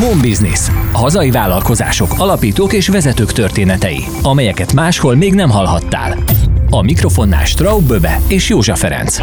Home Business. Hazai vállalkozások, alapítók és vezetők történetei, amelyeket máshol még nem hallhattál. A mikrofonnál Straub Böbe és Józsa Ferenc.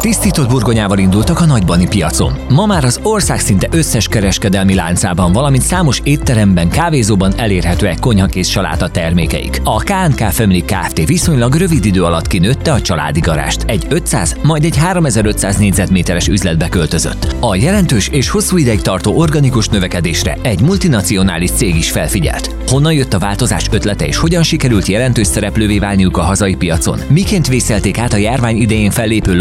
Tisztított burgonyával indultak a nagybani piacon. Ma már az ország szinte összes kereskedelmi láncában, valamint számos étteremben, kávézóban elérhetőek konyhakész saláta termékeik. A KNK Family Kft. viszonylag rövid idő alatt kinőtte a családi garást. Egy 500, majd egy 3500 négyzetméteres üzletbe költözött. A jelentős és hosszú ideig tartó organikus növekedésre egy multinacionális cég is felfigyelt. Honnan jött a változás ötlete és hogyan sikerült jelentős szereplővé válniuk a hazai piacon? Miként vészelték át a járvány idején fellépő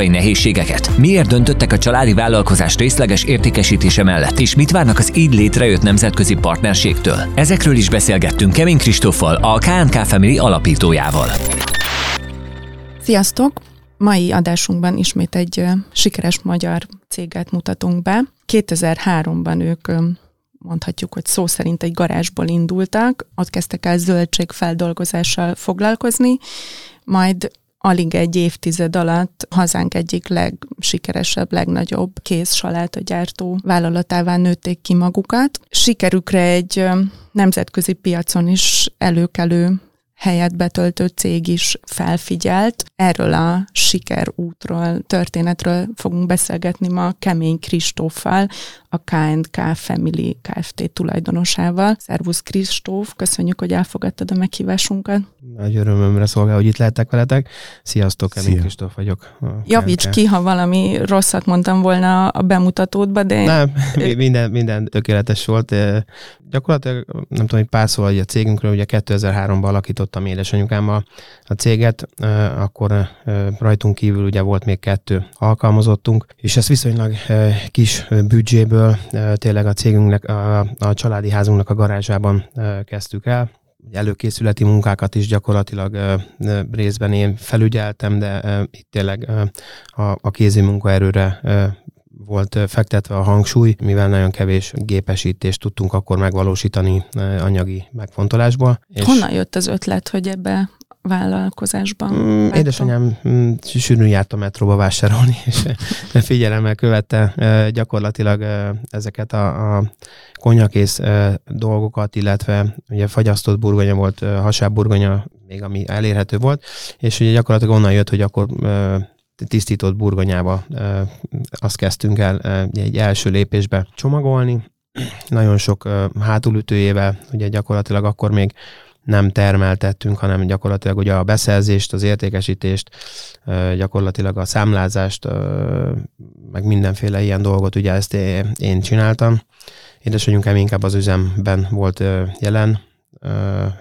logisztikai nehézségeket? Miért döntöttek a családi vállalkozás részleges értékesítése mellett? És mit várnak az így létrejött nemzetközi partnerségtől? Ezekről is beszélgettünk Kevin Kristóffal, a KNK Family alapítójával. Sziasztok! Mai adásunkban ismét egy sikeres magyar céget mutatunk be. 2003-ban ők mondhatjuk, hogy szó szerint egy garázsból indultak, ott kezdtek el zöldségfeldolgozással foglalkozni, majd alig egy évtized alatt hazánk egyik legsikeresebb, legnagyobb kész gyártó vállalatává nőtték ki magukat. Sikerükre egy nemzetközi piacon is előkelő helyet betöltő cég is felfigyelt. Erről a sikerútról, történetről fogunk beszélgetni ma Kemény Kristóffal, a K&K Family Kft. tulajdonosával. Szervusz Kristóf, köszönjük, hogy elfogadtad a meghívásunkat. Nagy örömömre szolgál, hogy itt lehetek veletek. Sziasztok, Kemény Szia. Kristóf vagyok. Javíts ki, ha valami rosszat mondtam volna a bemutatódba, de... Nem, minden, minden tökéletes volt. Gyakorlatilag nem tudom, hogy pár szó a cégünkről, ugye 2003-ban alakítottam édesanyukámmal a céget, akkor rajtunk kívül ugye volt még kettő alkalmazottunk, és ezt viszonylag kis büdzséből tényleg a cégünknek, a, a családi házunknak a garázsában kezdtük el, előkészületi munkákat is gyakorlatilag részben én felügyeltem, de itt tényleg a, a kézi munkaerőre volt fektetve a hangsúly, mivel nagyon kevés gépesítést tudtunk akkor megvalósítani anyagi megfontolásból. És Honnan jött az ötlet, hogy ebbe vállalkozásban? Mm, édesanyám mm, sűrűn járt a metróba vásárolni, és figyelemmel követte gyakorlatilag ezeket a, a konyakész dolgokat, illetve ugye fagyasztott burgonya volt, hasább burgonya, még ami elérhető volt, és ugye gyakorlatilag onnan jött, hogy akkor tisztított burgonyába azt kezdtünk el egy első lépésbe csomagolni, nagyon sok hátulütőjével, ugye gyakorlatilag akkor még nem termeltettünk, hanem gyakorlatilag ugye a beszerzést, az értékesítést, gyakorlatilag a számlázást, meg mindenféle ilyen dolgot, ugye ezt én csináltam. Édesanyunkám inkább az üzemben volt jelen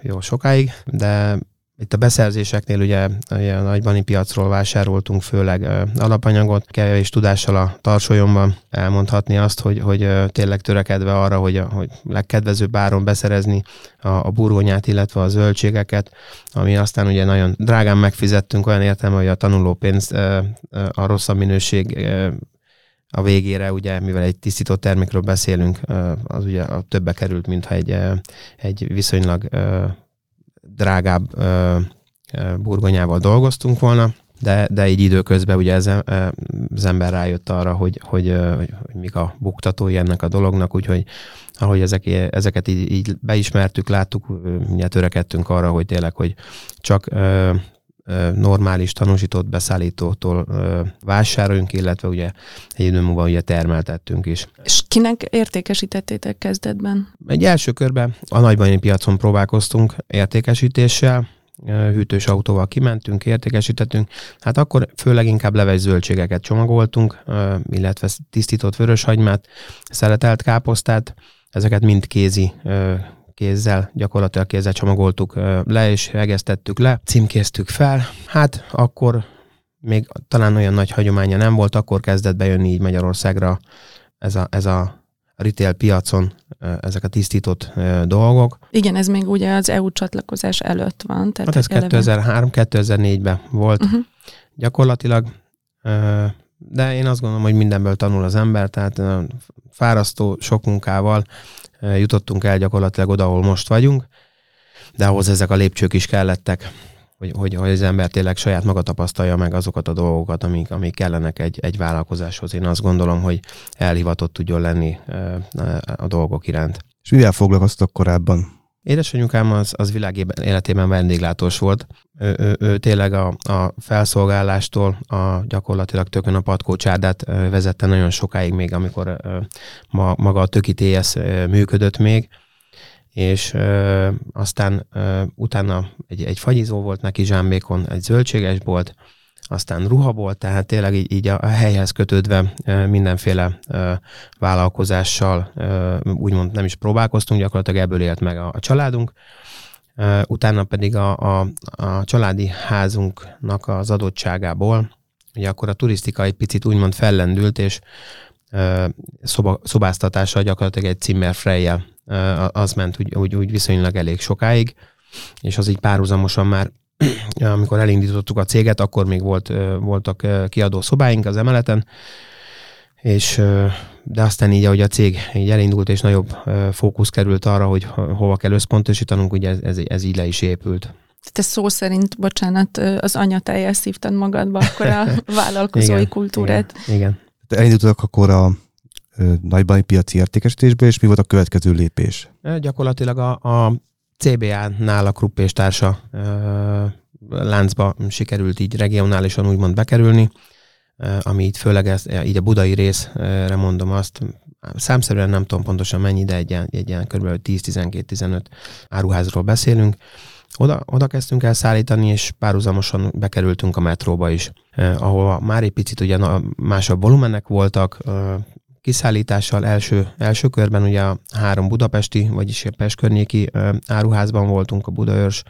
jó sokáig, de itt a beszerzéseknél ugye, ugye a nagybani piacról vásároltunk főleg alapanyagot, kevés tudással a tarsolyomban. Elmondhatni azt, hogy, hogy tényleg törekedve arra, hogy, a, hogy legkedvezőbb áron beszerezni a, a burgonyát, illetve a zöldségeket, ami aztán ugye nagyon drágán megfizettünk olyan értelme, hogy a tanulópénz a rosszabb minőség a végére, ugye, mivel egy tisztított termékről beszélünk, az ugye a többe került, mintha egy, egy viszonylag drágább burgonyával dolgoztunk volna, de, de így időközben ugye ez, az ember rájött arra, hogy, hogy, hogy, hogy mik a buktatói ennek a dolognak, úgyhogy ahogy ezek, ezeket így, így beismertük, láttuk, ugye törekedtünk arra, hogy tényleg, hogy csak normális tanúsított beszállítótól vásároljunk, illetve ugye egy idő múlva ugye termeltettünk is. És kinek értékesítettétek kezdetben? Egy első körben a nagybani piacon próbálkoztunk értékesítéssel, hűtős autóval kimentünk, értékesítettünk. Hát akkor főleg inkább leves zöldségeket csomagoltunk, illetve tisztított vöröshagymát, szeletelt káposztát, ezeket mind kézi kézzel, gyakorlatilag kézzel csomagoltuk le, és egeztettük le, címkéztük fel. Hát akkor még talán olyan nagy hagyománya nem volt, akkor kezdett bejönni így Magyarországra ez a, ez a retail piacon ezek a tisztított dolgok. Igen, ez még ugye az EU csatlakozás előtt van. Tehát hát ez 2003-2004-ben volt uh-huh. gyakorlatilag, de én azt gondolom, hogy mindenből tanul az ember, tehát fárasztó, sok munkával jutottunk el gyakorlatilag oda, ahol most vagyunk, de ahhoz ezek a lépcsők is kellettek. hogy, hogy, hogy az ember tényleg saját maga tapasztalja meg azokat a dolgokat, amik, amik kellenek egy, egy vállalkozáshoz. Én azt gondolom, hogy elhivatott tudjon lenni a dolgok iránt. És mivel foglalkoztak korábban? Édesanyukám az, az világ életében vendéglátós volt. Ő, ő, ő tényleg a, a felszolgálástól a gyakorlatilag tökön a patkócsárdát vezette nagyon sokáig még, amikor ma, maga a töki TS működött még, és ö, aztán ö, utána egy, egy fagyizó volt neki zsámbékon, egy zöldséges volt, aztán ruha volt, tehát tényleg így, így a helyhez kötődve mindenféle vállalkozással úgymond nem is próbálkoztunk, gyakorlatilag ebből élt meg a, a családunk. Utána pedig a, a, a családi házunknak az adottságából, ugye akkor a turisztika egy picit úgymond fellendült, és szoba, szobáztatása gyakorlatilag egy Zimmer Freyjel az ment úgy, úgy, úgy viszonylag elég sokáig, és az így párhuzamosan már amikor elindítottuk a céget, akkor még volt, voltak kiadó szobáink az emeleten, és de aztán így, ahogy a cég így elindult, és nagyobb fókusz került arra, hogy hova kell összpontosítanunk, ugye ez, ez, ez így le is épült. Te szó szerint, bocsánat, az anyateljes szívtad magadba akkor a vállalkozói igen, kultúrát. Igen. igen. Elindultak akkor a nagybani piaci értékesítésbe, és mi volt a következő lépés? Gyakorlatilag a, a CBA-nál a Krupp és társa láncba sikerült így regionálisan úgymond bekerülni, ami itt főleg ez, így a budai részre mondom azt, számszerűen nem tudom pontosan mennyi, de egy ilyen, egy ilyen kb. 10-12-15 áruházról beszélünk. Oda, oda kezdtünk el szállítani, és párhuzamosan bekerültünk a metróba is, eh, ahol már egy picit ugye másabb volumenek voltak, eh, kiszállítással első, első körben ugye a három budapesti, vagyis a Pest környéki áruházban voltunk, a Budaörs,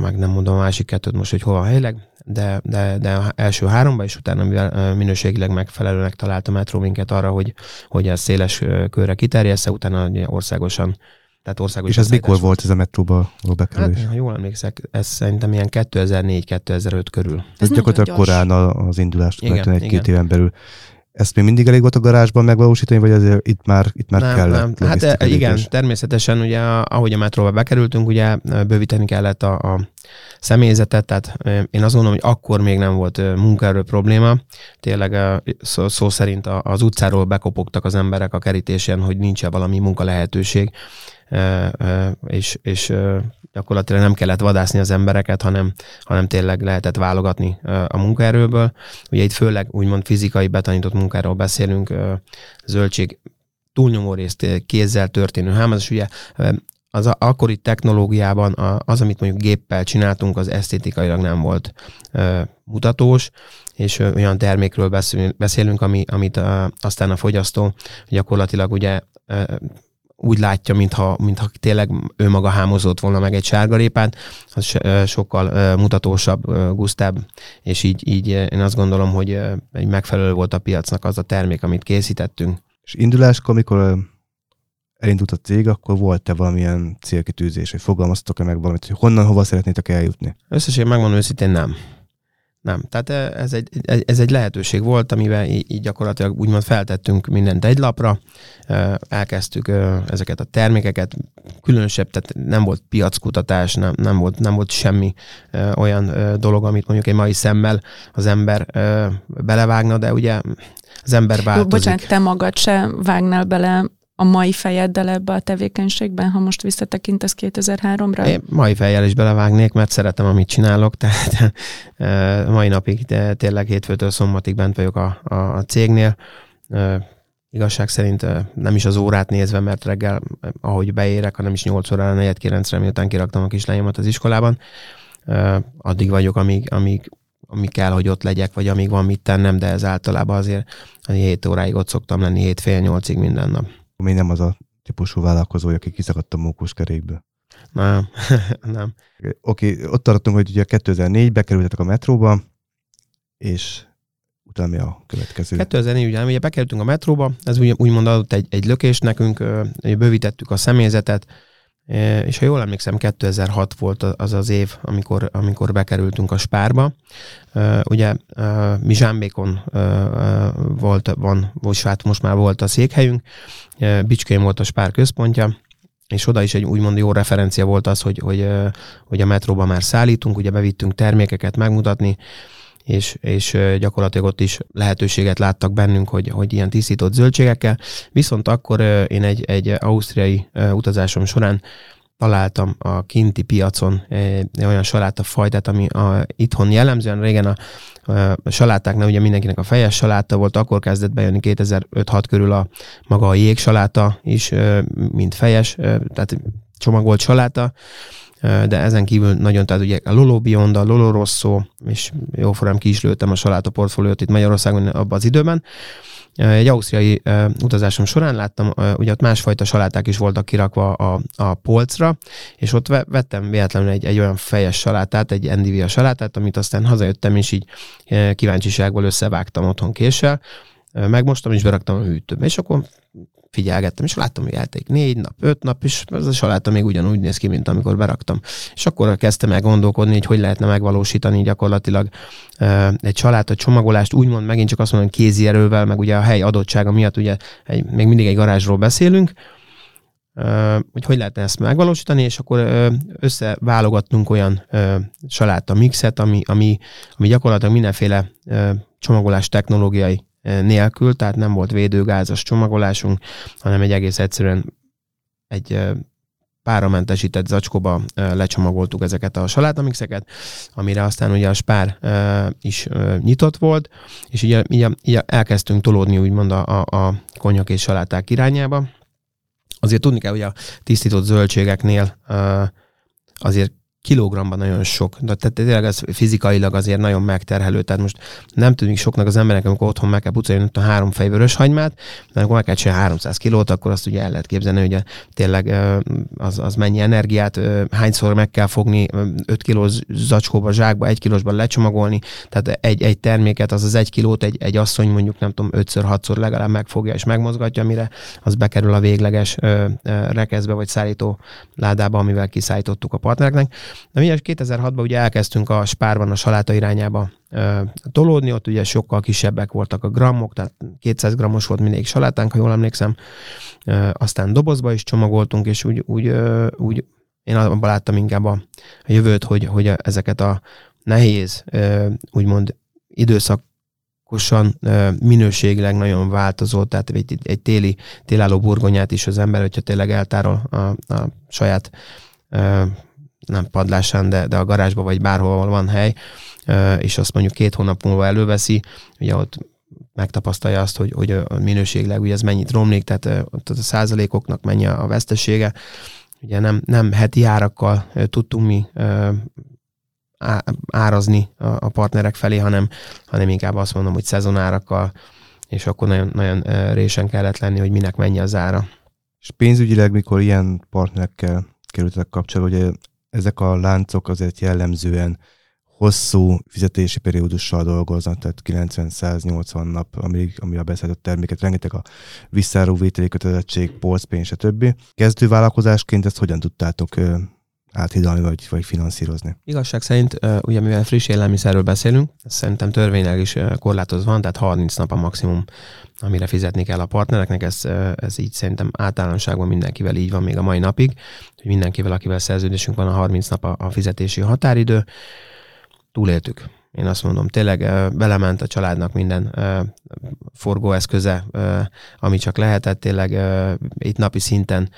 meg nem mondom a másik kettőt most, hogy hova helyleg, de, de, de a első háromba, és utána mivel minőségileg megfelelőnek találta a metró minket arra, hogy, hogy ez széles körre kiterjessze, utána országosan tehát országos És ez mikor volt ez a metróba a bekerülés? Hát, ha jól emlékszek, ez szerintem ilyen 2004-2005 körül. Ez, ez gyakorlatilag korán az indulást, igen, egy-két éven belül. Ezt még mindig elég volt a garázsban megvalósítani, vagy azért itt már, itt már nem, kellett? Nem. Hát e, igen, természetesen ugye ahogy a metróba bekerültünk, ugye bővíteni kellett a, a személyzetet, tehát én azt gondolom, hogy akkor még nem volt munkaerő probléma. Tényleg szó, szó szerint az utcáról bekopogtak az emberek a kerítésen, hogy nincs-e valami munka lehetőség és, és gyakorlatilag nem kellett vadászni az embereket, hanem, hanem tényleg lehetett válogatni a munkaerőből. Ugye itt főleg úgymond fizikai betanított munkáról beszélünk, zöldség túlnyomó részt kézzel történő hámozás, ugye az akkori technológiában az, amit mondjuk géppel csináltunk, az esztétikailag nem volt mutatós, és olyan termékről beszélünk, ami, amit aztán a fogyasztó gyakorlatilag ugye úgy látja, mintha, mintha tényleg ő maga hámozott volna meg egy sárgarépát, az sokkal mutatósabb, gusztább, és így, így én azt gondolom, hogy egy megfelelő volt a piacnak az a termék, amit készítettünk. És induláskor, amikor elindult a cég, akkor volt-e valamilyen célkitűzés, hogy fogalmaztok-e meg valamit, hogy honnan, hova szeretnétek eljutni? Összesen megmondom őszintén nem. Nem. Tehát ez egy, ez egy lehetőség volt, amivel így gyakorlatilag úgymond feltettünk mindent egy lapra, elkezdtük ezeket a termékeket, különösebb, tehát nem volt piackutatás, nem, nem, volt, nem volt semmi olyan dolog, amit mondjuk egy mai szemmel az ember belevágna, de ugye az ember változik. Bocsánat, te magad se vágnál bele a mai fejeddel ebbe a tevékenységben, ha most visszatekintesz 2003-ra? Én mai fejjel is belevágnék, mert szeretem, amit csinálok, tehát mai napig de tényleg hétfőtől szombatig bent vagyok a, a, a cégnél. Igazság szerint nem is az órát nézve, mert reggel, ahogy beérek, hanem is 8 órára, 4 9 miután kiraktam a kislányomat az iskolában, addig vagyok, amíg, amíg amíg kell, hogy ott legyek, vagy amíg van mit tennem, de ez általában azért 7 óráig ott szoktam lenni, 7 fél 8-ig minden nap még nem az a típusú vállalkozó, aki kiszakadt a mókuskerékből. Nem, nem. Oké, okay, ott tartottunk, hogy ugye 2004 bekerültetek a metróba, és utána mi a következő? 2004 ugye, ugye bekerültünk a metróba, ez úgy, úgymond adott egy, egy lökést nekünk, bővítettük a személyzetet, és ha jól emlékszem, 2006 volt az az év, amikor, amikor bekerültünk a Spárba. Ugye mi Zsámbékon volt, van, vagy hát most már volt a székhelyünk, Bicskén volt a Spár központja, és oda is egy úgymond jó referencia volt az, hogy, hogy, hogy a metróban már szállítunk, ugye bevittünk termékeket megmutatni, és, és gyakorlatilag ott is lehetőséget láttak bennünk, hogy, hogy ilyen tisztított zöldségekkel. Viszont akkor én egy, egy ausztriai utazásom során találtam a kinti piacon egy olyan salátafajtát, ami a, itthon jellemzően régen a, a salátáknál ugye mindenkinek a fejes saláta volt, akkor kezdett bejönni 2005-6 körül a maga a jégsaláta is, mint fejes, tehát csomagolt saláta, de ezen kívül nagyon, tehát ugye a Lolo Bionda, a Lolo Rosso, és jóformán ki is lőttem a saláta portfóliót itt Magyarországon abban az időben, egy ausztriai uh, utazásom során láttam, uh, ugye ott másfajta saláták is voltak kirakva a, a polcra, és ott vettem véletlenül egy, egy olyan fejes salátát, egy Endivia salátát, amit aztán hazajöttem, és így uh, kíváncsiságból összevágtam otthon késsel, megmostam, és beraktam a hűtőbe. És akkor figyelgettem, és láttam, hogy elték négy nap, öt nap, és ez a saláta még ugyanúgy néz ki, mint amikor beraktam. És akkor kezdtem el gondolkodni, hogy hogy lehetne megvalósítani gyakorlatilag egy saláta csomagolást, úgymond megint csak azt mondom, kézi erővel, meg ugye a hely adottsága miatt ugye egy, még mindig egy garázsról beszélünk, hogy hogy lehetne ezt megvalósítani, és akkor összeválogattunk olyan saláta mixet, ami, ami, ami gyakorlatilag mindenféle csomagolás technológiai nélkül, tehát nem volt védőgázos csomagolásunk, hanem egy egész egyszerűen egy páramentesített zacskóba lecsomagoltuk ezeket a salátamixeket, amire aztán ugye a spár is nyitott volt, és így, így, így elkezdtünk tolódni úgymond a, a konyak és saláták irányába. Azért tudni kell, hogy a tisztított zöldségeknél azért kilogramban nagyon sok. De tehát tényleg ez fizikailag azért nagyon megterhelő. Tehát most nem tűnik soknak az emberek, amikor otthon meg kell pucolni a három fej vörös hagymát, de amikor meg kell csinálni 300 kilót, akkor azt ugye el lehet képzelni, hogy tényleg az, az mennyi energiát, hányszor meg kell fogni 5 kilós zacskóba, zsákba, 1 kilósban lecsomagolni, tehát egy, egy terméket, az az egy kilót egy, egy asszony mondjuk nem tudom, 5-6-szor legalább megfogja és megmozgatja, mire az bekerül a végleges rekeszbe vagy szállító ládába, amivel kiszállítottuk a partnereknek. De mi 2006-ban ugye elkezdtünk a spárban a saláta irányába tolódni, ott ugye sokkal kisebbek voltak a grammok, tehát 200 grammos volt mindig salátánk, ha jól emlékszem. Aztán dobozba is csomagoltunk, és úgy, úgy, úgy én abban láttam inkább a, jövőt, hogy, hogy ezeket a nehéz, úgymond időszakosan minőségileg nagyon változó, tehát egy, egy téli, télálló burgonyát is az ember, hogyha tényleg eltárol a, a saját nem padlásán, de, de a garázsba vagy bárhol van hely, és azt mondjuk két hónap múlva előveszi, ugye ott megtapasztalja azt, hogy, hogy a minőségileg ugye ez mennyit romlik, tehát ott a százalékoknak mennyi a vesztesége. Ugye nem, nem heti árakkal tudtunk mi árazni a partnerek felé, hanem, hanem inkább azt mondom, hogy szezonárakkal, és akkor nagyon, nagyon résen kellett lenni, hogy minek mennyi az ára. És pénzügyileg, mikor ilyen partnerekkel kerültek kapcsolatba, hogy ezek a láncok azért jellemzően hosszú fizetési periódussal dolgoznak, tehát 90-180 nap, amíg, amíg a beszállított terméket, rengeteg a visszáróvételi kötelezettség, polcpénz, stb. Kezdő vállalkozásként ezt hogyan tudtátok áthidalni vagy, vagy finanszírozni? Igazság szerint, ugye mivel friss élelmiszerről beszélünk, szerintem törvényleg is korlátozva van, tehát 30 nap a maximum, amire fizetni kell a partnereknek, ez, ez így szerintem általánosságban mindenkivel így van még a mai napig, hogy mindenkivel, akivel szerződésünk van, a 30 nap a, a fizetési határidő. Túléltük. Én azt mondom, tényleg belement a családnak minden forgóeszköze, ami csak lehetett, tényleg itt napi szinten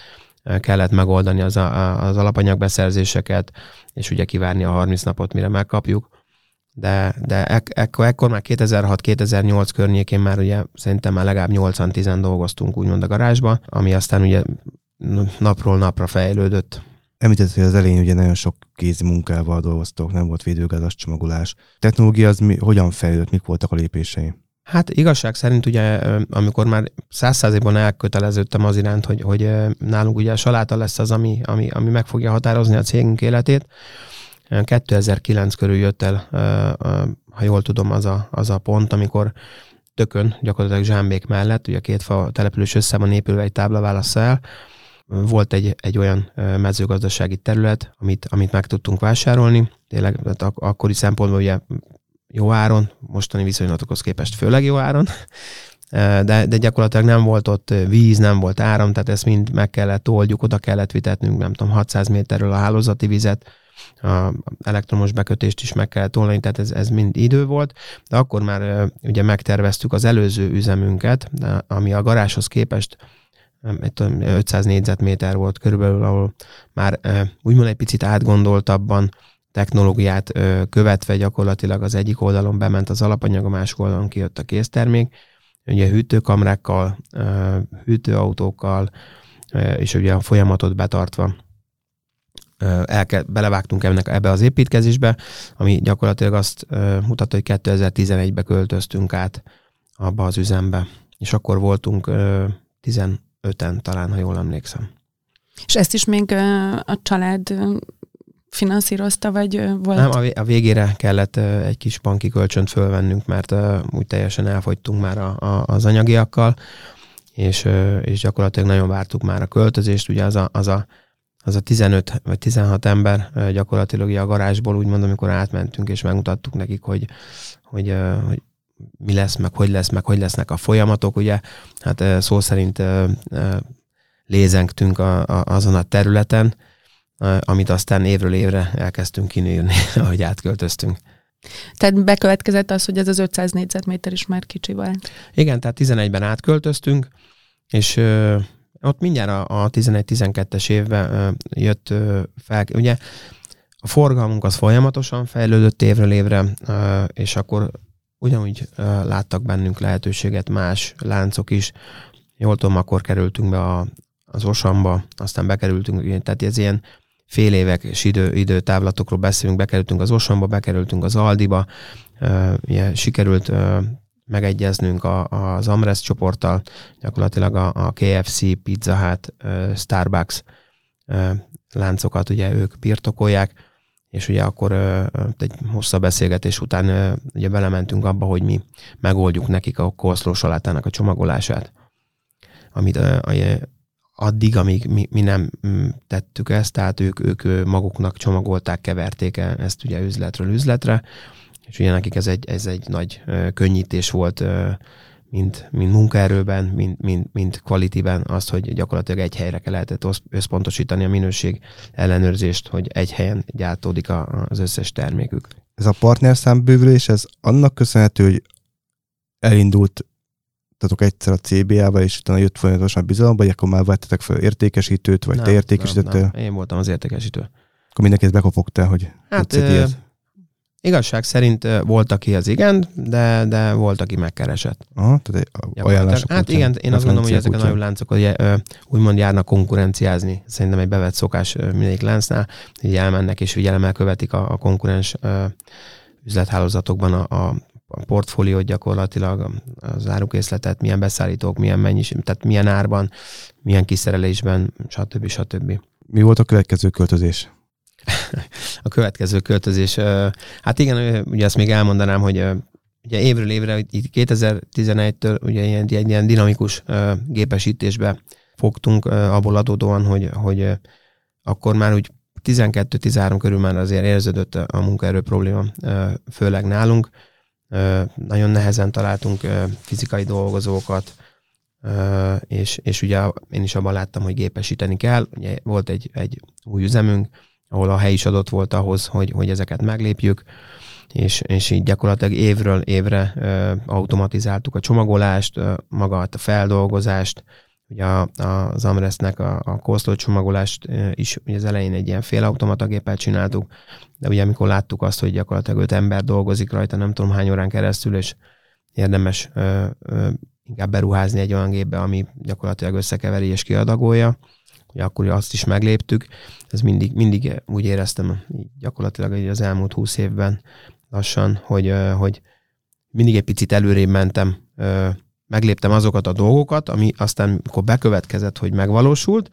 kellett megoldani az, a, az alapanyagbeszerzéseket, és ugye kivárni a 30 napot, mire megkapjuk. De, de ek, ekkor, ekkor már 2006-2008 környékén már ugye szerintem már legalább 80-10 dolgoztunk úgymond a garázsba, ami aztán ugye napról napra fejlődött. Említett, hogy az elején ugye nagyon sok kézi munkával dolgoztok, nem volt védőgázas csomagolás. Technológia az mi, hogyan fejlődött, mik voltak a lépései? Hát igazság szerint ugye, amikor már száz százalékban elköteleződtem az iránt, hogy, hogy nálunk ugye a saláta lesz az, ami, ami, ami meg fogja határozni a cégünk életét, 2009 körül jött el, ha jól tudom, az a, az a pont, amikor tökön, gyakorlatilag Zsámbék mellett, ugye két fa település össze van épülve egy tábla el, volt egy, egy olyan mezőgazdasági terület, amit, amit meg tudtunk vásárolni. Tényleg ak- akkori szempontból ugye jó áron, mostani viszonylatokhoz képest főleg jó áron, de, de gyakorlatilag nem volt ott víz, nem volt áram, tehát ezt mind meg kellett oldjuk, oda kellett vitetnünk, nem tudom, 600 méterről a hálózati vizet, a elektromos bekötést is meg kellett oldani, tehát ez, ez mind idő volt, de akkor már ugye megterveztük az előző üzemünket, ami a garázshoz képest 500 négyzetméter volt körülbelül, ahol már úgymond egy picit átgondoltabban technológiát követve gyakorlatilag az egyik oldalon bement az alapanyag, a másik oldalon kijött a késztermék, ugye hűtőkamrákkal, hűtőautókkal, és ugye a folyamatot betartva elke, belevágtunk ennek, ebbe az építkezésbe, ami gyakorlatilag azt mutatta, hogy 2011-be költöztünk át abba az üzembe, és akkor voltunk 15-en talán, ha jól emlékszem. És ezt is még a család finanszírozta, vagy volt? Nem, a végére kellett egy kis banki kölcsönt fölvennünk, mert úgy teljesen elfogytunk már a, a, az anyagiakkal, és, és gyakorlatilag nagyon vártuk már a költözést. Ugye az a, az a, az a 15 vagy 16 ember gyakorlatilag a garázsból úgy mondom, amikor átmentünk, és megmutattuk nekik, hogy, hogy, hogy mi lesz, meg hogy lesz, meg hogy lesznek a folyamatok, ugye, hát szó szerint lézengtünk a, a, azon a területen, amit aztán évről évre elkezdtünk kinőni, ahogy átköltöztünk. Tehát bekövetkezett az, hogy ez az 500 négyzetméter is már kicsi volt. Igen, tehát 11-ben átköltöztünk, és ö, ott mindjárt a, a 11-12-es évben ö, jött ö, fel, ugye a forgalmunk az folyamatosan fejlődött évről évre, ö, és akkor ugyanúgy ö, láttak bennünk lehetőséget más láncok is. Jól tudom, akkor kerültünk be a, az Osamba, aztán bekerültünk, tehát ez ilyen fél évek és idő, időtávlatokról beszélünk, bekerültünk az Osonba, bekerültünk az Aldiba, ugye, sikerült megegyeznünk a, az Amres csoporttal, gyakorlatilag a, a KFC, Pizza Hut, Starbucks láncokat ugye ők birtokolják, és ugye akkor egy hosszabb beszélgetés után ugye belementünk abba, hogy mi megoldjuk nekik a koszló salátának a csomagolását, amit addig, amíg mi, mi nem mm, tettük ezt, tehát ők, ők maguknak csomagolták, keverték ezt ugye üzletről üzletre, és ugye nekik ez egy, ez egy nagy könnyítés volt, mint, mint munkaerőben, mint, mint, mint kvalitíven, azt, hogy gyakorlatilag egy helyre lehetett összpontosítani a minőség ellenőrzést, hogy egy helyen gyártódik az összes termékük. Ez a partnerszámbővülés, ez annak köszönhető, hogy elindult tatok egyszer a CBA-ba, és utána jött folyamatosan a bizalom, vagy akkor már vettetek fel értékesítőt, vagy nem, te értékesítettél? Nem, nem. Én voltam az értékesítő. Akkor mindenki ezt bekopogta, hogy hát, ö, igazság szerint volt, aki az igen, de, de volt, aki megkeresett. Aha, tehát ajánlások Hát igen, én azt gondolom, hogy ezek a nagyobb láncok ugye, úgymond járnak konkurenciázni. Szerintem egy bevett szokás mindegyik láncnál, hogy elmennek és figyelemmel követik a, a konkurens üzlethálózatokban a, a a portfóliót gyakorlatilag, az árukészletet, milyen beszállítók, milyen mennyiség, tehát milyen árban, milyen kiszerelésben, stb. stb. Mi volt a következő költözés? a következő költözés, hát igen, ugye ezt még elmondanám, hogy ugye évről évre, itt 2011-től ugye ilyen, egy ilyen dinamikus gépesítésbe fogtunk abból adódóan, hogy, hogy akkor már úgy 12-13 körül már azért érződött a munkaerő probléma, főleg nálunk, nagyon nehezen találtunk fizikai dolgozókat, és, és ugye én is abban láttam, hogy gépesíteni kell. Ugye volt egy, egy új üzemünk, ahol a hely is adott volt ahhoz, hogy, hogy ezeket meglépjük, és, és így gyakorlatilag évről évre automatizáltuk a csomagolást, magát a feldolgozást, Ugye a, a, az Amresznek a, a kószlócsomagolást is ugye az elején egy ilyen félautomata géppel csináltuk, de ugye amikor láttuk azt, hogy gyakorlatilag öt ember dolgozik rajta, nem tudom hány órán keresztül, és érdemes ö, ö, inkább beruházni egy olyan gépbe, ami gyakorlatilag összekeveri és kiadagolja, hogy akkor azt is megléptük. Ez mindig, mindig úgy éreztem gyakorlatilag az elmúlt húsz évben lassan, hogy, hogy mindig egy picit előrébb mentem megléptem azokat a dolgokat, ami aztán, amikor bekövetkezett, hogy megvalósult,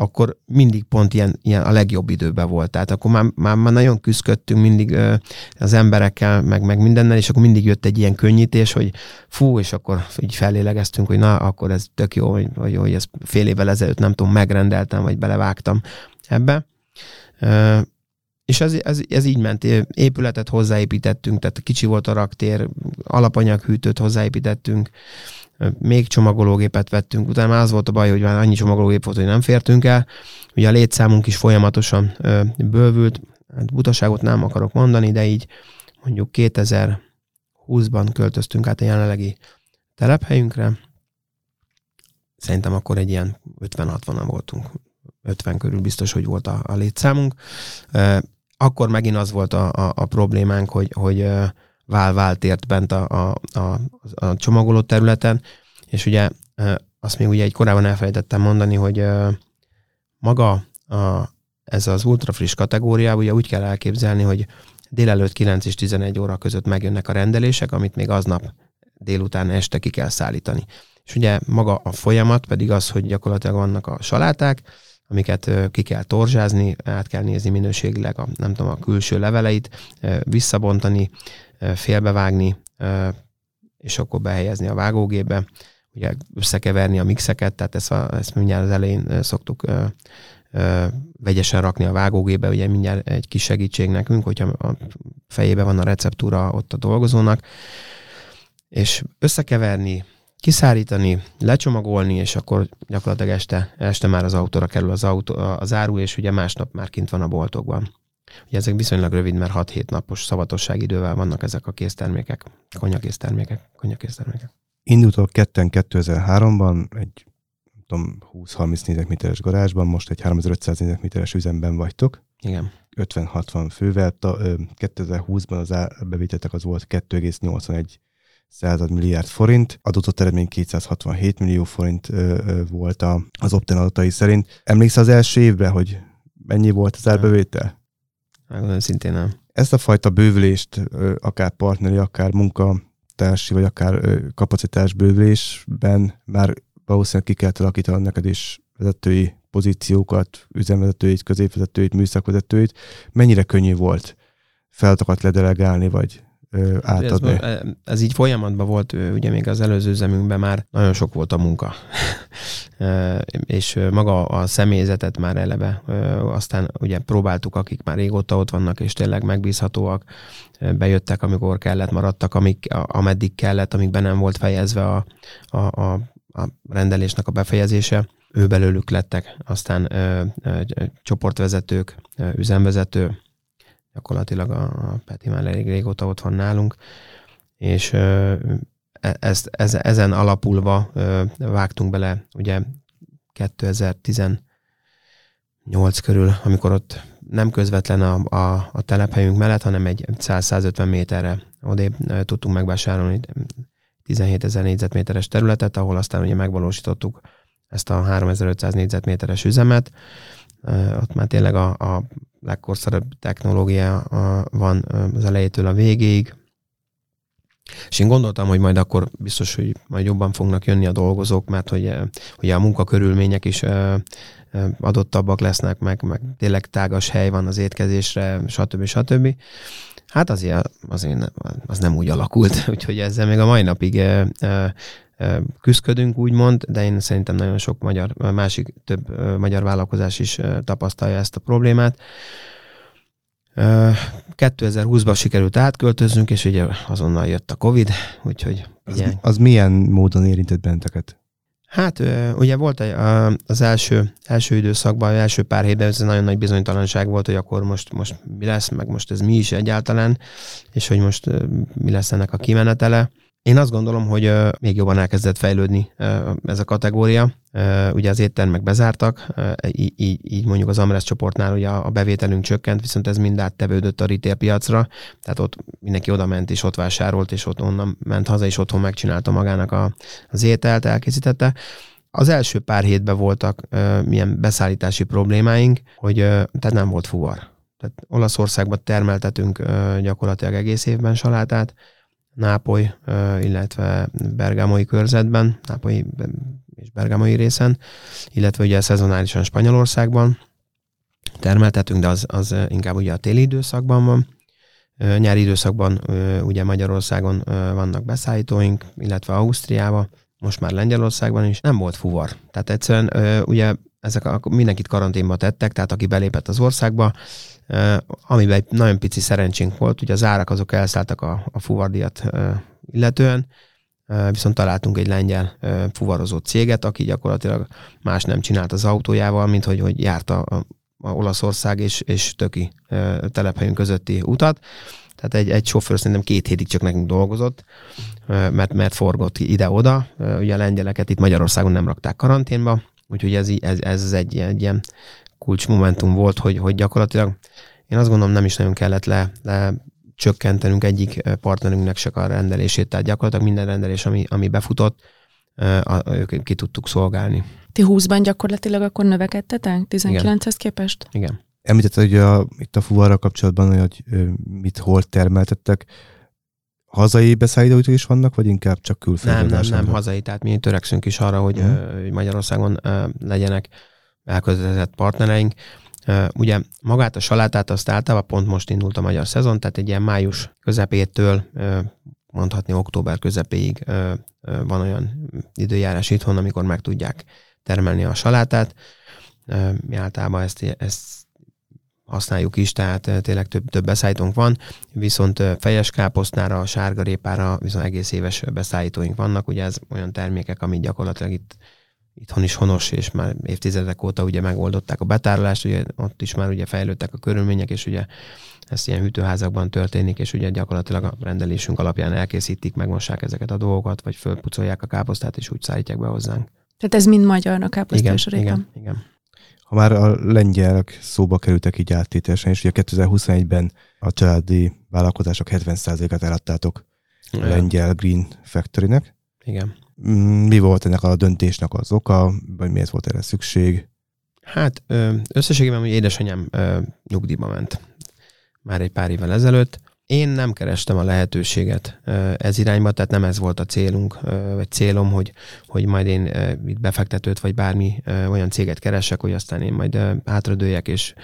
akkor mindig pont ilyen, ilyen a legjobb időben volt. Tehát akkor már, már, már nagyon küzdöttünk mindig ö, az emberekkel, meg, meg mindennel, és akkor mindig jött egy ilyen könnyítés, hogy fú, és akkor így fellélegeztünk, hogy na, akkor ez tök jó, hogy, hogy, hogy ezt fél évvel ezelőtt nem tudom, megrendeltem, vagy belevágtam ebbe. Ö, és ez, ez, ez így ment. Épületet hozzáépítettünk, tehát kicsi volt a raktér, alapanyaghűtőt hozzáépítettünk, még csomagológépet vettünk, utána már az volt a baj, hogy már annyi csomagológép volt, hogy nem fértünk el. Ugye a létszámunk is folyamatosan bővült, hát butaságot nem akarok mondani, de így mondjuk 2020-ban költöztünk át a jelenlegi telephelyünkre. Szerintem akkor egy ilyen 50-60-an voltunk. 50 körül biztos, hogy volt a, a létszámunk. Akkor megint az volt a, a, a problémánk, hogy, hogy vál-vál tért bent a, a, a, a csomagoló területen, és ugye azt még ugye egy korábban elfelejtettem mondani, hogy maga a, ez az ultrafriss kategória, ugye úgy kell elképzelni, hogy délelőtt 9 és 11 óra között megjönnek a rendelések, amit még aznap délután este ki kell szállítani. És ugye maga a folyamat pedig az, hogy gyakorlatilag vannak a saláták, amiket ki kell torzsázni, át kell nézni minőségileg a, nem tudom, a külső leveleit, visszabontani, félbevágni, és akkor behelyezni a vágógépbe, ugye összekeverni a mixeket, tehát ezt, a, ezt mindjárt az elején szoktuk vegyesen rakni a vágógébe, ugye mindjárt egy kis segítség nekünk, hogyha a fejébe van a receptúra ott a dolgozónak, és összekeverni, kiszárítani, lecsomagolni, és akkor gyakorlatilag este, este már az autóra kerül az, autó, az áru, és ugye másnap már kint van a boltokban. Ugye ezek viszonylag rövid, mert 6-7 napos szavatosság idővel vannak ezek a késztermékek, konyakésztermékek, konyakésztermékek. Indultok ketten 2003-ban egy tudom, 20-30 négyzetméteres garázsban, most egy 3500 négyzetméteres üzemben vagytok. Igen. 50-60 fővel. 2020-ban az bevételtek az volt 2,81 század milliárd forint, adott eredmény 267 millió forint ö, ö, volt a, az Opten adatai szerint. Emlékszel az első évben, hogy mennyi volt az árbevétel? Megmondom, szintén nem. Ezt a fajta bővülést, ö, akár partneri, akár munkatársi, vagy akár kapacitás bővülésben már valószínűleg ki kell alakítani neked is vezetői pozíciókat, üzemvezetőit, középvezetőit, műszakvezetőit. Mennyire könnyű volt feladatokat ledelegálni, vagy ö, átadni? Ez, ez így folyamatban volt, ugye még az előző üzemünkben már nagyon sok volt a munka. és maga a személyzetet már eleve, aztán ugye próbáltuk, akik már régóta ott vannak, és tényleg megbízhatóak, bejöttek, amikor kellett, maradtak, amik, ameddig kellett, amikben nem volt fejezve a, a, a, a rendelésnek a befejezése. Ő belőlük lettek, aztán ö, ö, csoportvezetők, ö, üzemvezető, gyakorlatilag a, a Peti már elég régóta ott van nálunk, és e, ezt, ez, ezen alapulva vágtunk bele, ugye 2018 körül, amikor ott nem közvetlen a, a, a telephelyünk mellett, hanem egy 100-150 méterre odébb tudtunk megvásárolni 17 ezer négyzetméteres területet, ahol aztán ugye megvalósítottuk ezt a 3500 négyzetméteres üzemet. Ott már tényleg a, a legkorszerűbb technológia van az elejétől a végéig. És én gondoltam, hogy majd akkor biztos, hogy majd jobban fognak jönni a dolgozók, mert hogy ugye a munkakörülmények is adottabbak lesznek, meg, meg tényleg tágas hely van az étkezésre, stb. stb. Hát azért, azért az nem úgy alakult, úgyhogy ezzel még a mai napig küzdködünk, úgymond, de én szerintem nagyon sok magyar, másik több magyar vállalkozás is tapasztalja ezt a problémát. 2020-ban sikerült átköltöznünk, és ugye azonnal jött a Covid, úgyhogy... Az, az milyen módon érintett benteket? Hát ugye volt az első, első időszakban, az első pár hétben ez nagyon nagy bizonytalanság volt, hogy akkor most, most mi lesz, meg most ez mi is egyáltalán, és hogy most mi lesz ennek a kimenetele. Én azt gondolom, hogy még jobban elkezdett fejlődni ez a kategória. Ugye az éttermek bezártak, így, így, mondjuk az Amres csoportnál ugye a bevételünk csökkent, viszont ez mind áttevődött a retail piacra, tehát ott mindenki oda ment és ott vásárolt, és ott onnan ment haza, és otthon megcsinálta magának a, az ételt, elkészítette. Az első pár hétben voltak milyen beszállítási problémáink, hogy tehát nem volt fuvar. Tehát Olaszországban termeltetünk gyakorlatilag egész évben salátát, Nápoly, illetve Bergámoi körzetben, Nápoly és Bergámoi részen, illetve ugye szezonálisan Spanyolországban termeltetünk, de az, az inkább ugye a téli időszakban van. Nyári időszakban ugye Magyarországon vannak beszállítóink, illetve Ausztriába, most már Lengyelországban is nem volt fuvar. Tehát egyszerűen ugye ezek a, mindenkit karanténba tettek, tehát aki belépett az országba, amiben egy nagyon pici szerencsénk volt, ugye az árak azok elszálltak a, a fuvardiat illetően, viszont találtunk egy lengyel fuvarozó céget, aki gyakorlatilag más nem csinált az autójával, mint hogy, hogy járta a, a Olaszország és, és Töki telephelyünk közötti utat. Tehát egy, egy sofőr szerintem két hétig csak nekünk dolgozott, mert, mert forgott ide-oda. Ugye a lengyeleket itt Magyarországon nem rakták karanténba, úgyhogy ez, ez, ez egy, egy ilyen kulcsmomentum volt, hogy, hogy gyakorlatilag én azt gondolom nem is nagyon kellett le, le csökkentenünk egyik partnerünknek se a rendelését, tehát gyakorlatilag minden rendelés, ami, ami befutott, ők ki tudtuk szolgálni. Ti 20-ban gyakorlatilag akkor növekedtetek 19-hez képest? Igen. Említette, hogy a, itt a fuvarra kapcsolatban, hogy mit hol termeltettek. Hazai beszállítók is vannak, vagy inkább csak külföldi? Nem, nem, nem, hazai. Tehát mi törekszünk is arra, hogy, uh-huh. hogy Magyarországon legyenek elkötelezett partnereink. Ugye magát a salátát azt általában pont most indult a magyar szezon, tehát egy ilyen május közepétől mondhatni október közepéig van olyan időjárás itthon, amikor meg tudják termelni a salátát. Mi általában ezt, ezt használjuk is, tehát tényleg több, több beszállítónk van, viszont fejes káposztára, sárgarépára viszont egész éves beszállítóink vannak, ugye ez olyan termékek, amit gyakorlatilag itt itthon is honos, és már évtizedek óta ugye megoldották a betárolást, ugye ott is már ugye fejlődtek a körülmények, és ugye ez ilyen hűtőházakban történik, és ugye gyakorlatilag a rendelésünk alapján elkészítik, megmossák ezeket a dolgokat, vagy fölpucolják a káposztát, és úgy szállítják be hozzánk. Tehát ez mind magyar a káposztás igen, igen, igen. Ha már a lengyelek szóba kerültek így áttételesen, és ugye 2021-ben a családi vállalkozások 70%-át eladtátok a lengyel Green Factory-nek. Igen. Mm, mi volt ennek a döntésnek az oka, vagy miért volt erre szükség? Hát összességében, hogy édesanyám nyugdíjba ment már egy pár évvel ezelőtt. Én nem kerestem a lehetőséget ez irányba, tehát nem ez volt a célunk, vagy célom, hogy, hogy majd én itt befektetőt, vagy bármi olyan céget keresek, hogy aztán én majd hátradőjek, és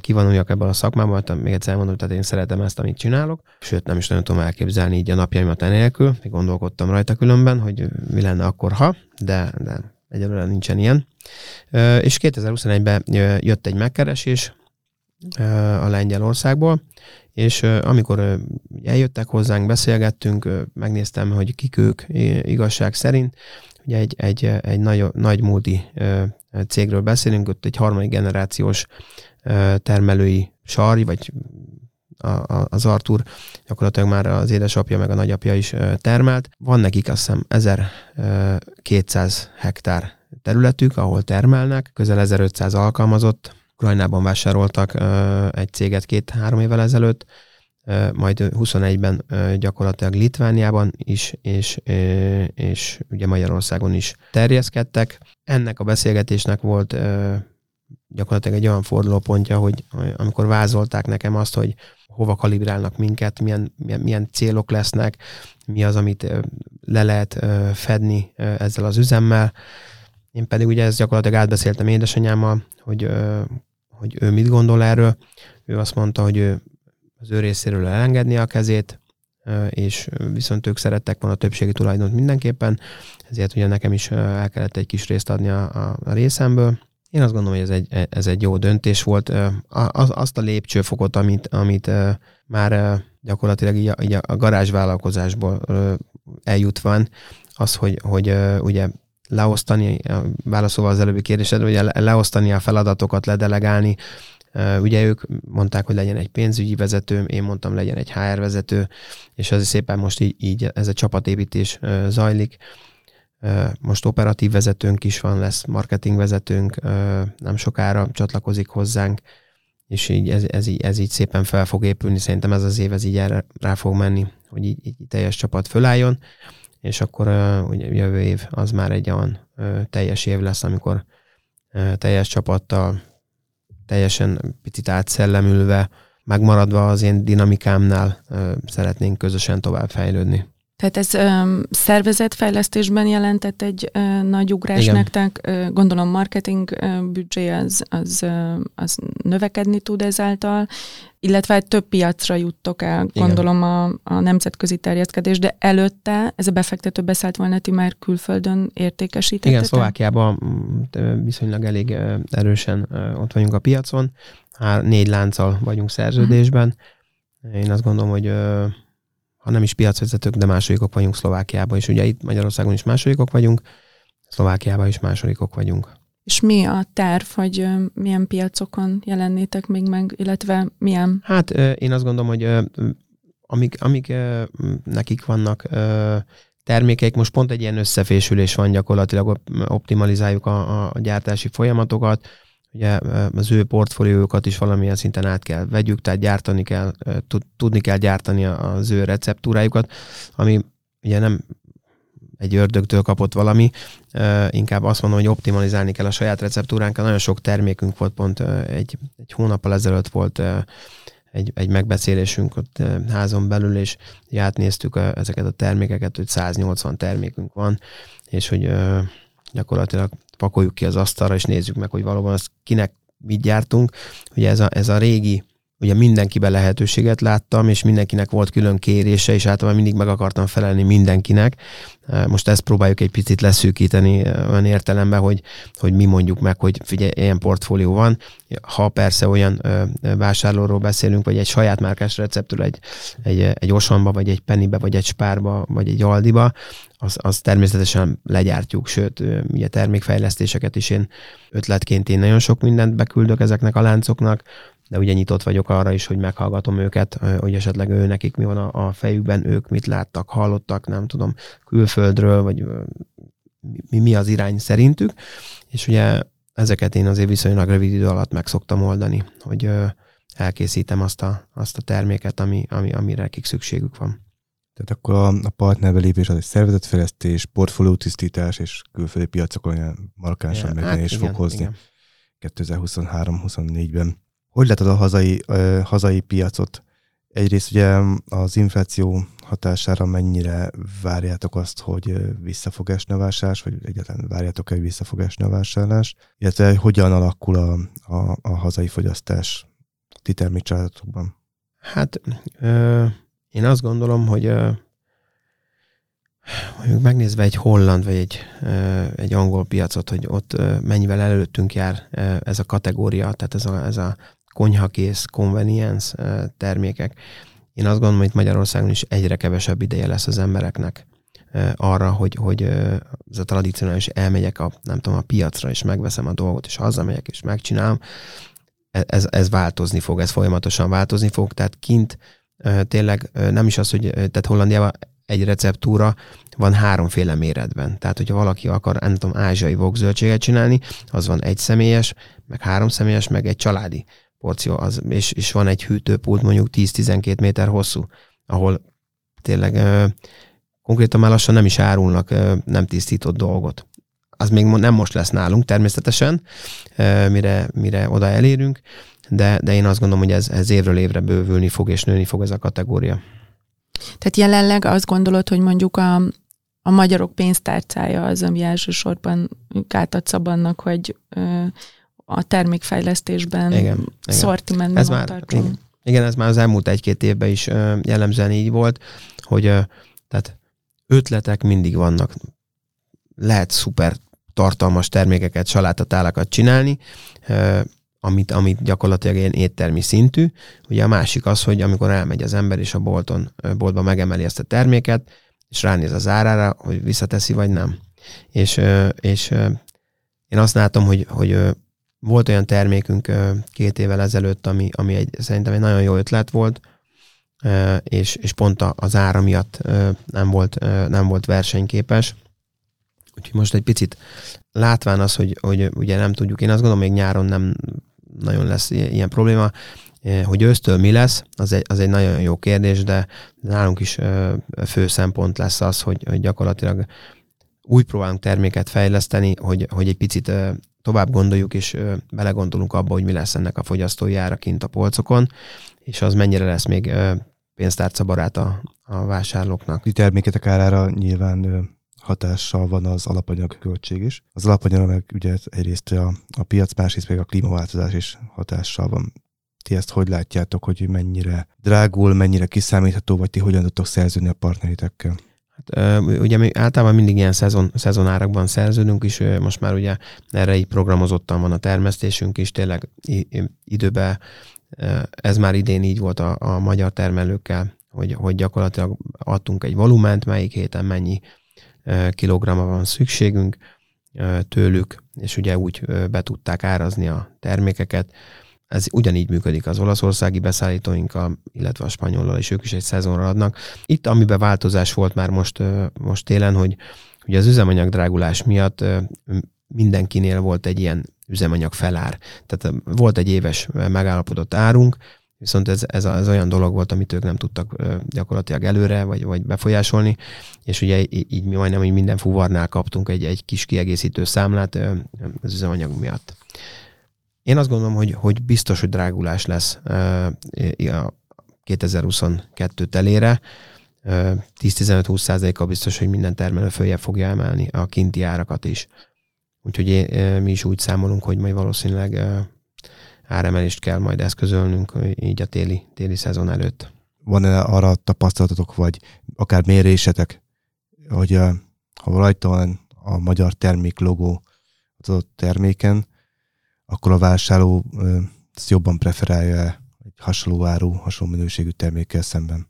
kivonuljak ebből a szakmában, tehát még egyszer mondom, tehát én szeretem ezt, amit csinálok, sőt nem is nagyon tudom elképzelni így a napjaimat enélkül, még gondolkodtam rajta különben, hogy mi lenne akkor, ha, de, de egyelőre nincsen ilyen. És 2021-ben jött egy megkeresés a Lengyelországból, és amikor eljöttek hozzánk, beszélgettünk, megnéztem, hogy kik ők igazság szerint, ugye egy, egy, egy nagy, nagy multi cégről beszélünk, ott egy harmadik generációs termelői sari, vagy az Artur gyakorlatilag már az édesapja meg a nagyapja is termelt. Van nekik azt hiszem 1200 hektár területük, ahol termelnek, közel 1500 alkalmazott. Ukrajnában vásároltak egy céget két-három évvel ezelőtt, majd 21-ben gyakorlatilag Litvániában is, és, és ugye Magyarországon is terjeszkedtek. Ennek a beszélgetésnek volt gyakorlatilag egy olyan fordulópontja, hogy amikor vázolták nekem azt, hogy hova kalibrálnak minket, milyen, milyen, milyen célok lesznek, mi az, amit le lehet fedni ezzel az üzemmel. Én pedig ugye ezt gyakorlatilag átbeszéltem édesanyámmal, hogy, hogy ő mit gondol erről. Ő azt mondta, hogy ő az ő részéről elengedni a kezét, és viszont ők szerettek volna a többségi tulajdont mindenképpen, ezért ugye nekem is el kellett egy kis részt adni a, a, részemből. Én azt gondolom, hogy ez egy, ez egy jó döntés volt. Azt a lépcsőfokot, amit, amit már gyakorlatilag így a, így a garázsvállalkozásból van, az, hogy, hogy ugye leosztani, válaszolva az előbbi kérdésed, ugye leosztani a feladatokat, ledelegálni, Ugye ők mondták, hogy legyen egy pénzügyi vezető, én mondtam, legyen egy HR vezető, és az szépen most így, így ez a csapatépítés zajlik. Most operatív vezetőnk is van, lesz marketing vezetőnk, nem sokára csatlakozik hozzánk, és így ez, ez, így, ez így szépen fel fog épülni. Szerintem ez az év ez így erre rá fog menni, hogy így, így teljes csapat fölálljon, és akkor ugye jövő év az már egy olyan teljes év lesz, amikor teljes csapattal, teljesen picit átszellemülve, megmaradva az én dinamikámnál szeretnénk közösen tovább fejlődni. Tehát ez ö, szervezetfejlesztésben jelentett egy ö, nagy ugrás Igen. nektek. Ö, gondolom marketing ö, büdzsé az, az, ö, az növekedni tud ezáltal, illetve egy több piacra juttok el, Igen. gondolom a, a nemzetközi terjeszkedés, de előtte ez a befektető beszállt volna, ti már külföldön értékesítettetek? Igen, Szlovákiában viszonylag elég erősen ott vagyunk a piacon. Hár, négy lánccal vagyunk szerződésben. Én azt gondolom, hogy ha nem is piacvezetők, de másodikok vagyunk Szlovákiában, és ugye itt Magyarországon is másodikok vagyunk, Szlovákiában is másodikok vagyunk. És mi a terv, hogy milyen piacokon jelennétek még meg, illetve milyen? Hát én azt gondolom, hogy amik, amik nekik vannak termékeik, most pont egy ilyen összefésülés van gyakorlatilag, optimalizáljuk a, a gyártási folyamatokat, ugye az ő portfóliójukat is valamilyen szinten át kell vegyük, tehát gyártani kell, tudni kell gyártani az ő receptúrájukat, ami ugye nem egy ördögtől kapott valami, inkább azt mondom, hogy optimalizálni kell a saját receptúránkat. Nagyon sok termékünk volt, pont egy, egy hónappal ezelőtt volt egy, egy megbeszélésünk ott házon belül, és átnéztük ezeket a termékeket, hogy 180 termékünk van, és hogy gyakorlatilag pakoljuk ki az asztalra, és nézzük meg, hogy valóban az kinek mit gyártunk. Ugye ez a, ez a régi ugye mindenkiben lehetőséget láttam, és mindenkinek volt külön kérése, és általában mindig meg akartam felelni mindenkinek. Most ezt próbáljuk egy picit leszűkíteni olyan értelemben, hogy, hogy mi mondjuk meg, hogy figyelj, ilyen portfólió van. Ha persze olyan vásárlóról beszélünk, vagy egy saját márkás receptről, egy, egy, egy Osonba, vagy egy Pennybe, vagy egy Spárba, vagy egy Aldiba, az, az természetesen legyártjuk, sőt, ugye termékfejlesztéseket is én ötletként én nagyon sok mindent beküldök ezeknek a láncoknak, de ugye nyitott vagyok arra is, hogy meghallgatom őket, hogy esetleg ő nekik mi van a, a fejükben, ők mit láttak, hallottak, nem tudom, külföldről, vagy mi, mi az irány szerintük, és ugye ezeket én azért viszonylag rövid idő alatt meg szoktam oldani, hogy elkészítem azt a, azt a terméket, ami, ami, amire nekik szükségük van. Tehát akkor a, a partnerbe lépés az egy szervezetfejlesztés, portfóliótisztítás és külföldi piacokon olyan markánsan ja, hát, fog hozni 2023-24-ben. Hogy látod a hazai, uh, hazai piacot? Egyrészt ugye az infláció hatására mennyire várjátok azt, hogy vissza fog esni a vásárlás, vagy egyáltalán várjátok-e, hogy vissza fog esni a vásárlás, illetve hogyan alakul a, a, a hazai fogyasztás ti termékcsaládokban? Hát ö, én azt gondolom, hogy ö, mondjuk megnézve egy holland vagy egy, egy angol piacot, hogy ott mennyivel előttünk jár ez a kategória, tehát ez a, ez a konyhakész, convenience termékek. Én azt gondolom, hogy Magyarországon is egyre kevesebb ideje lesz az embereknek arra, hogy, hogy ez a tradicionális elmegyek a, nem tudom, a piacra, és megveszem a dolgot, és hazamegyek, és megcsinálom. E, ez, ez változni fog, ez folyamatosan változni fog, tehát kint tényleg nem is az, hogy tehát Hollandiában egy receptúra van háromféle méretben. Tehát, hogyha valaki akar, nem tudom, ázsiai vokzöldséget csinálni, az van egy személyes, meg három személyes, meg egy családi porció, az, és, és van egy hűtőpult mondjuk 10-12 méter hosszú, ahol tényleg ö, konkrétan már lassan nem is árulnak ö, nem tisztított dolgot. Az még nem most lesz nálunk természetesen, ö, mire, mire oda elérünk, de, de én azt gondolom, hogy ez, ez évről évre bővülni fog, és nőni fog ez a kategória. Tehát jelenleg azt gondolod, hogy mondjuk a, a magyarok pénztárcája az, ami elsősorban átadsz abbannak, hogy ö, a termékfejlesztésben, igen, szortimentben ez már, igen, igen, ez már az elmúlt egy-két évben is jellemzően így volt, hogy tehát ötletek mindig vannak. Lehet szuper tartalmas termékeket, salátatálakat csinálni, amit, amit gyakorlatilag ilyen éttermi szintű. Ugye a másik az, hogy amikor elmegy az ember és a bolton, boltba megemeli ezt a terméket, és ránéz az árára, hogy visszateszi vagy nem. És, és én azt látom, hogy, hogy volt olyan termékünk két évvel ezelőtt, ami, ami egy, szerintem egy nagyon jó ötlet volt, és, és pont az ára miatt nem volt, nem volt versenyképes. Úgyhogy most egy picit látván az, hogy, hogy ugye nem tudjuk, én azt gondolom, még nyáron nem nagyon lesz ilyen probléma, hogy ősztől mi lesz, az egy, az egy nagyon jó kérdés, de nálunk is fő szempont lesz az, hogy, hogy gyakorlatilag úgy próbálunk terméket fejleszteni, hogy, hogy egy picit tovább gondoljuk, és belegondolunk abba, hogy mi lesz ennek a fogyasztói ára kint a polcokon, és az mennyire lesz még pénztárca barát a, a vásárlóknak. A terméketek árára nyilván hatással van az alapanyag költség is. Az alapanyag meg ugye egyrészt a, a piac, másrészt pedig a klímaváltozás is hatással van. Ti ezt hogy látjátok, hogy mennyire drágul, mennyire kiszámítható, vagy ti hogyan tudtok szerződni a partneritekkel? Ugye mi általában mindig ilyen szezon, szezonárakban szerződünk is, most már ugye erre így programozottan van a termesztésünk is, tényleg időben ez már idén így volt a, a magyar termelőkkel, hogy, hogy gyakorlatilag adtunk egy volument, melyik héten mennyi kilogramma van szükségünk tőlük, és ugye úgy be tudták árazni a termékeket. Ez ugyanígy működik az olaszországi beszállítóinkkal, illetve a spanyollal, és ők is egy szezonra adnak. Itt, amiben változás volt már most, most télen, hogy ugye az üzemanyag drágulás miatt mindenkinél volt egy ilyen üzemanyag felár. Tehát volt egy éves megállapodott árunk, Viszont ez, ez, ez olyan dolog volt, amit ők nem tudtak gyakorlatilag előre, vagy, vagy befolyásolni, és ugye így mi majdnem hogy minden fuvarnál kaptunk egy, egy kis kiegészítő számlát az üzemanyag miatt. Én azt gondolom, hogy, hogy biztos, hogy drágulás lesz a 2022 telére. 10-15-20 százaléka biztos, hogy minden termelő följebb fogja emelni a kinti árakat is. Úgyhogy mi is úgy számolunk, hogy majd valószínűleg áremelést kell majd eszközölnünk így a téli, téli szezon előtt. Van-e arra tapasztalatotok, vagy akár mérésetek, hogy ha rajta van a magyar termék logó az adott terméken, akkor a vásárló ezt jobban preferálja egy hasonló áru, hasonló minőségű termékkel szemben.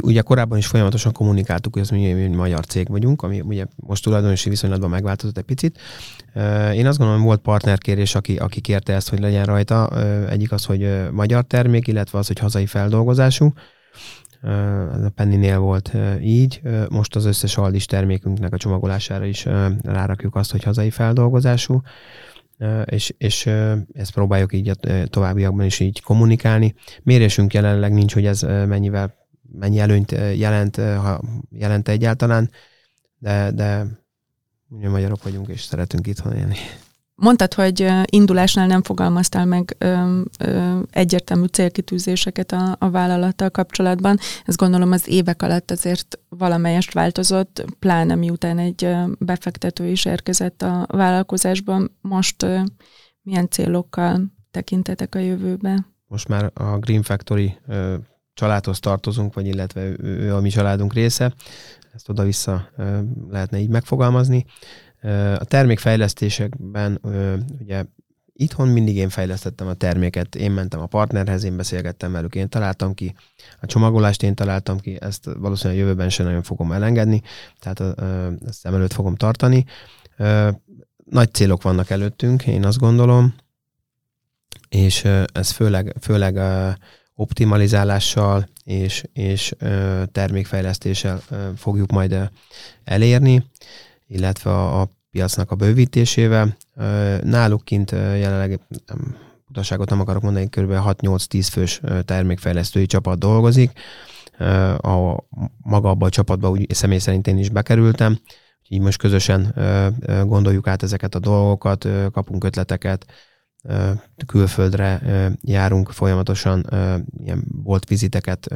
Ugye korábban is folyamatosan kommunikáltuk, hogy az mi egy magyar cég vagyunk, ami ugye most tulajdonosi viszonylatban megváltozott egy picit. Én azt gondolom, hogy volt partnerkérés, aki, aki kérte ezt, hogy legyen rajta. Egyik az, hogy magyar termék, illetve az, hogy hazai feldolgozású. Ez a Penninél volt így. Most az összes aldis termékünknek a csomagolására is rárakjuk azt, hogy hazai feldolgozású és, és ezt próbáljuk így a továbbiakban is így kommunikálni. Mérésünk jelenleg nincs, hogy ez mennyivel, mennyi előnyt jelent, ha jelent egyáltalán, de, de ugye magyarok vagyunk, és szeretünk itthon élni. Mondtad, hogy indulásnál nem fogalmaztál meg ö, ö, egyértelmű célkitűzéseket a, a vállalattal kapcsolatban. Ezt gondolom az évek alatt azért valamelyest változott, pláne miután egy befektető is érkezett a vállalkozásban. Most ö, milyen célokkal tekintetek a jövőbe? Most már a Green Factory ö, családhoz tartozunk, vagy illetve ő a mi családunk része. Ezt oda-vissza ö, lehetne így megfogalmazni. A termékfejlesztésekben ugye itthon mindig én fejlesztettem a terméket, én mentem a partnerhez, én beszélgettem velük, én találtam ki, a csomagolást én találtam ki, ezt valószínűleg a jövőben sem nagyon fogom elengedni, tehát ezt szem előtt fogom tartani. Nagy célok vannak előttünk, én azt gondolom, és ez főleg, főleg optimalizálással és, és termékfejlesztéssel fogjuk majd elérni illetve a, a piacnak a bővítésével. Náluk kint jelenleg utaságot nem akarok mondani, kb. 6-8-10 fős termékfejlesztői csapat dolgozik. A, maga abban a csapatban úgy személy szerint én is bekerültem, így most közösen gondoljuk át ezeket a dolgokat, kapunk ötleteket, külföldre járunk folyamatosan, ilyen volt viziteket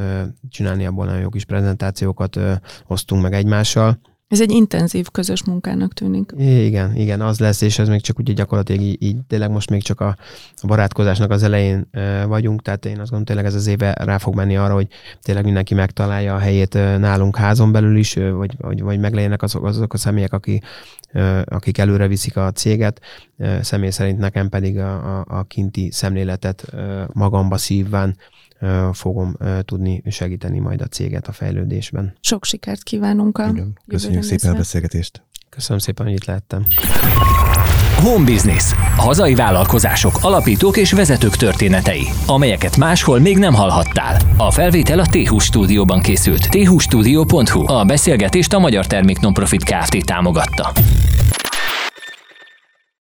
csinálni, abból nagyon jó kis prezentációkat osztunk meg egymással ez egy intenzív közös munkának tűnik. Igen, igen, az lesz, és ez még csak ugye gyakorlatilag így, így tényleg most még csak a, barátkozásnak az elején e, vagyunk, tehát én azt gondolom tényleg ez az éve rá fog menni arra, hogy tényleg mindenki megtalálja a helyét nálunk házon belül is, vagy, vagy, vagy meglegyenek azok, azok a személyek, aki, akik előre viszik a céget, személy szerint nekem pedig a, a, a kinti szemléletet magamba szívván fogom tudni segíteni majd a céget a fejlődésben. Sok sikert kívánunk a Igen. Köszönjük szépen a beszélgetést. Köszönöm szépen, hogy itt lehettem. Home Business. Hazai vállalkozások, alapítók és vezetők történetei, amelyeket máshol még nem hallhattál. A felvétel a t stúdióban készült. thustudio.hu. A beszélgetést a Magyar Termék Nonprofit Kft. támogatta.